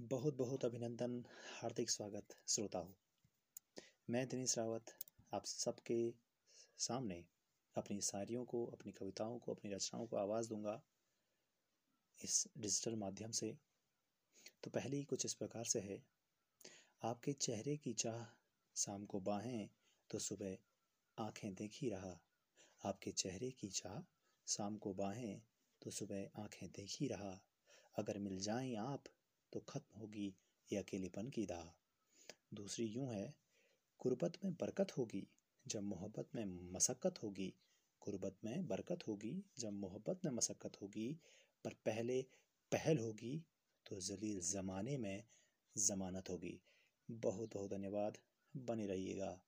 बहुत बहुत अभिनंदन, हार्दिक स्वागत श्रोता हो मैं दिनेश रावत, आप सबके सामने अपनी शायरियों को, अपनी कविताओं को, अपनी रचनाओं को आवाज़ दूँगा इस डिजिटल माध्यम से। तो पहली कुछ इस प्रकार से है। आपके चेहरे की चाह शाम को बाहें तो सुबह आँखें देख रहा। आपके चेहरे की चाह शाम को बाहें तो सुबह आँखें देख रहा। अगर मिल जाएँ आप तो ख़त्म होगी ये अकेलेपन की दाह दूसरी यूँ है गुर्बत में बरकत होगी जब मोहब्बत में मशक्क़त होगी। गुर्बत में बरकत होगी जब मोहब्बत में मशक्क़त होगी। पर पहले पहल होगी तो जलील ज़माने में ज़मानत होगी। बहुत बहुत धन्यवाद। बने रहिएगा।